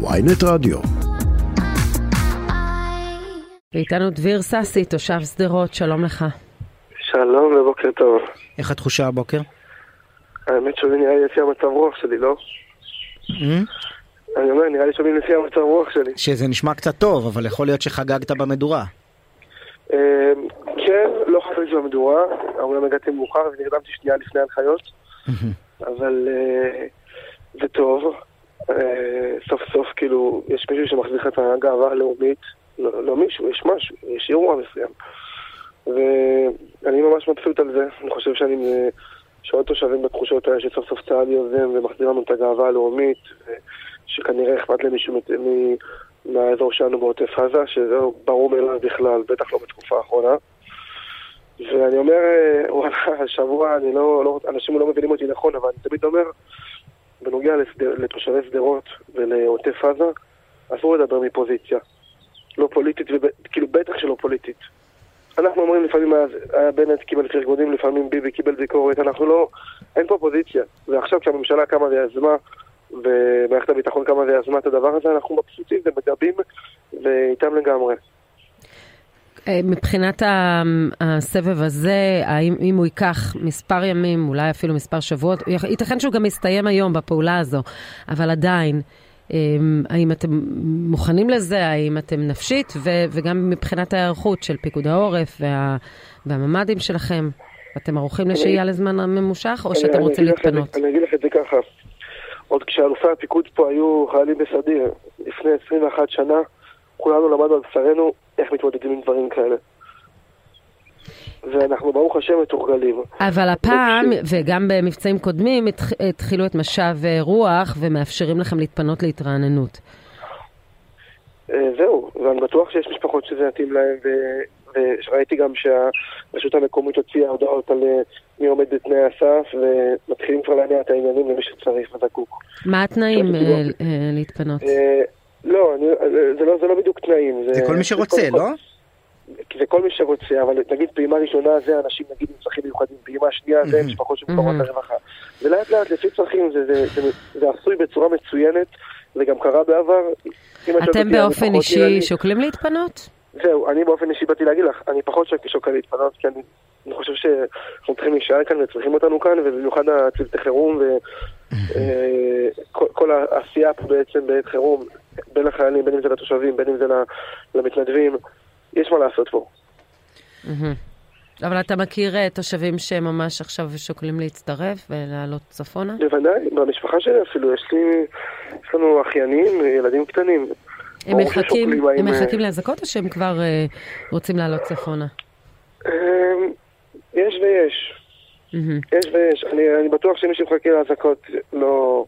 ויינט רדיו. ואיתנו דביר ססי, תושב שדרות, שלום לך. שלום ובוקר טוב. איך התחושה הבוקר? האמת שזה נראה לי לפי המצב רוח שלי, לא? אני אומר, נראה לי שומעים לפי המצב רוח שלי. שזה נשמע קצת טוב, אבל יכול להיות שחגגת במדורה. אה, כן, לא חשבתי במדורה, אומנם הגעתי מאוחר ונרדמתי שנייה לפני ההנחיות, אבל אה, זה טוב. אה, סוף סוף כאילו, יש מישהו שמחזיר לך את הגאווה הלאומית. לא, לא מישהו, יש משהו, יש אירוע מסוים. ואני ממש מבסוט על זה, אני חושב שאני שואל תושבים בתחושות האלה שסוף סוף צה"ל יוזם ומחזיר לנו את הגאווה הלאומית, שכנראה אכפת למישהו מהאזור שלנו בעוטף עזה, שזה ברור מאליו בכלל, בטח לא בתקופה האחרונה. ואני אומר, וואלה, השבוע, אני לא, לא, אנשים לא מבינים אותי נכון, אבל אני תמיד אומר, בנוגע לסדר, לתושבי שדרות ולעוטף עזה, אסור לדבר מפוזיציה. לא פוליטית, וכאילו בטח שלא פוליטית. אנחנו אומרים לפעמים היה בנט קיבל פרגונים, לפעמים ביבי קיבל ביקורת, אנחנו לא, אין פה פוזיציה. ועכשיו כשהממשלה קמה ויזמה, ומערכת הביטחון קמה ויזמה את הדבר הזה, אנחנו מבסוטים ומגבים, ואיתם לגמרי. אה, מבחינת הסבב הזה, האם אם הוא ייקח מספר ימים, אולי אפילו מספר שבועות, ייתכן שהוא גם יסתיים היום בפעולה הזו, אבל עדיין, אמ, האם אתם מוכנים לזה, האם אתם נפשית, ו- וגם מבחינת ההיערכות של פיקוד העורף וה- והממ"דים שלכם, אתם ערוכים לשהייה לזמן ממושך, או שאתם רוצים להתפנות? אני אגיד לך את זה ככה, עוד כשאלופי הפיקוד פה היו חיילים בסדיר, לפני 21 שנה, כולנו למדנו על בשרנו איך מתמודדים עם דברים כאלה. ואנחנו ברוך השם מתורגלים. אבל הפעם, וגם במבצעים קודמים, התחילו את משב אה, רוח ומאפשרים לכם להתפנות להתרעננות. אה, זהו, ואני בטוח שיש משפחות שזה יתאים להם, וראיתי גם שהרשות המקומית הוציאה הודעות על אה, מי עומד בתנאי הסף, ומתחילים כבר להניע את העניינים למי שצריך וזקוק. מה התנאים להתפנות? לא, זה לא, זה לא בדיוק תנאים. זה כל מי שרוצה, לא? זה כל מי שרוצה, אבל נגיד פעימה ראשונה זה אנשים נגיד עם צרכים מיוחדים, פעימה שנייה זה משפחות שמוכרות לרווחה. ולאט לאט לפי צרכים זה, זה, זה, זה עשוי בצורה מצוינת, זה גם קרה בעבר. אתם באופן אישי שוקלים להתפנות? זהו, אני באופן אישי באתי להגיד לך, אני פחות שוקל להתפנות, כי אני, אני חושב שאנחנו צריכים להישאר כאן וצריכים אותנו כאן, ובמיוחד הצוותי חירום וכל אה, העשייה פה בעצם בעת חירום, בין החיילים, בין אם זה לתושבים, בין אם זה למתנדבים. יש מה לעשות פה. אבל אתה מכיר אה, תושבים שממש עכשיו שוקלים להצטרף ולעלות צפונה? בוודאי, במשפחה שלי אפילו, יש לי, יש לנו אחיינים, ילדים קטנים. הם מחכים, הם אה, מחכים לאזעקות או שהם כבר uh, רוצים לעלות צפונה? Um, יש ויש. יש ויש. אני, אני בטוח שמי שמחכה לאזעקות לא...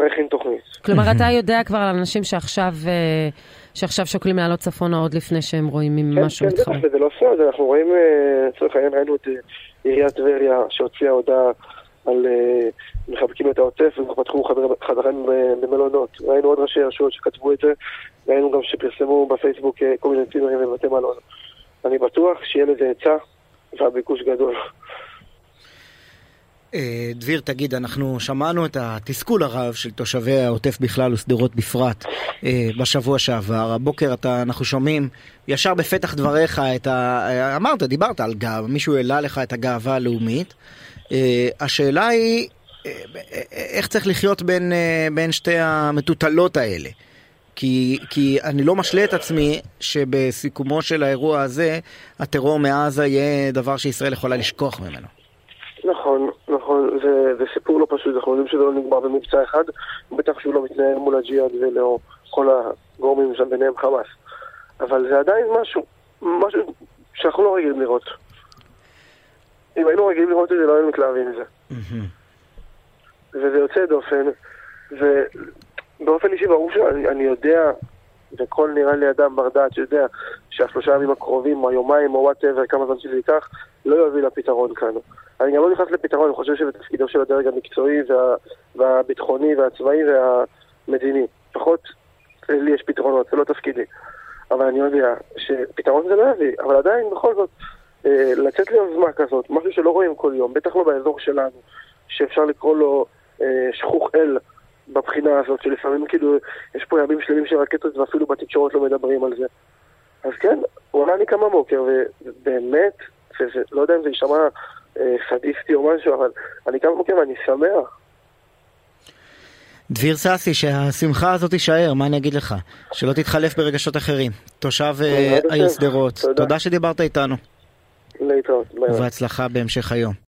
כבר הכין תוכנית. כלומר, אתה יודע כבר על אנשים שעכשיו... Uh, שעכשיו שוקלים לעלות צפונה עוד לפני שהם רואים אם כן, משהו מתחמם. כן, כן, זה לא סוד, אנחנו רואים, אה, לצורך העניין ראינו את אה, עיריית טבריה שהוציאה הודעה על אה, מחבקים את העוטף ופתחו חדרים במלונות. ראינו עוד ראשי רשויות שכתבו את זה, ראינו גם שפרסמו בפייסבוק כל מיני צימרים בבתי מלון. אני בטוח שיהיה לזה היצע והביקוש גדול. אה, דביר, תגיד, אנחנו שמענו את התסכול הרב של תושבי העוטף בכלל ושדרות בפרט אה, בשבוע שעבר. הבוקר אתה, אנחנו שומעים ישר בפתח דבריך את ה... אמרת, דיברת על גאווה, מישהו העלה לך את הגאווה הלאומית. אה, השאלה היא, איך צריך לחיות בין, בין שתי המטוטלות האלה? כי, כי אני לא משלה את עצמי שבסיכומו של האירוע הזה, הטרור מעזה יהיה דבר שישראל יכולה לשכוח ממנו. זה, זה סיפור לא פשוט, אנחנו יודעים שזה לא נגמר במבצע אחד, בטח שהוא לא מתנהל מול הג'יהאד ולא כל הגורמים שם ביניהם חמאס. אבל זה עדיין משהו, משהו שאנחנו לא רגילים לראות. אם היינו רגילים לראות את זה, לא היינו מתלהבים מזה. וזה יוצא דופן, ובאופן אישי ברור שאני יודע, וכל נראה לי אדם בר דעת שיודע שהשלושה ימים הקרובים, או היומיים, או whatever, כמה זמן שזה ייקח, לא יביא לפתרון כאן. אני גם לא נכנס לפתרון, אני חושב שזה תפקידו של הדרג המקצועי וה, והביטחוני והצבאי והמדיני. לפחות לי יש פתרונות, זה לא תפקידי. אבל אני יודע שפתרון זה לא יביא, אבל עדיין, בכל זאת, אה, לצאת ליוזמה כזאת, משהו שלא רואים כל יום, בטח לא באזור שלנו, שאפשר לקרוא לו אה, שכוך אל בבחינה הזאת, שלפעמים כאילו, יש פה ימים שלמים של רקטות ואפילו בתקשורת לא מדברים על זה. אז כן, הוא ענה לי כמה בוקר, ובאמת, וזה, לא יודע אם זה יישמע אה, סדיסטי או משהו, אבל אני קם בבוקר ואני שמח. דביר ססי, שהשמחה הזאת תישאר, מה אני אגיד לך? שלא תתחלף ברגשות אחרים. תושב אה, העיר שדרות, תודה. תודה שדיברת איתנו. להתראות. ובהצלחה בהמשך היום.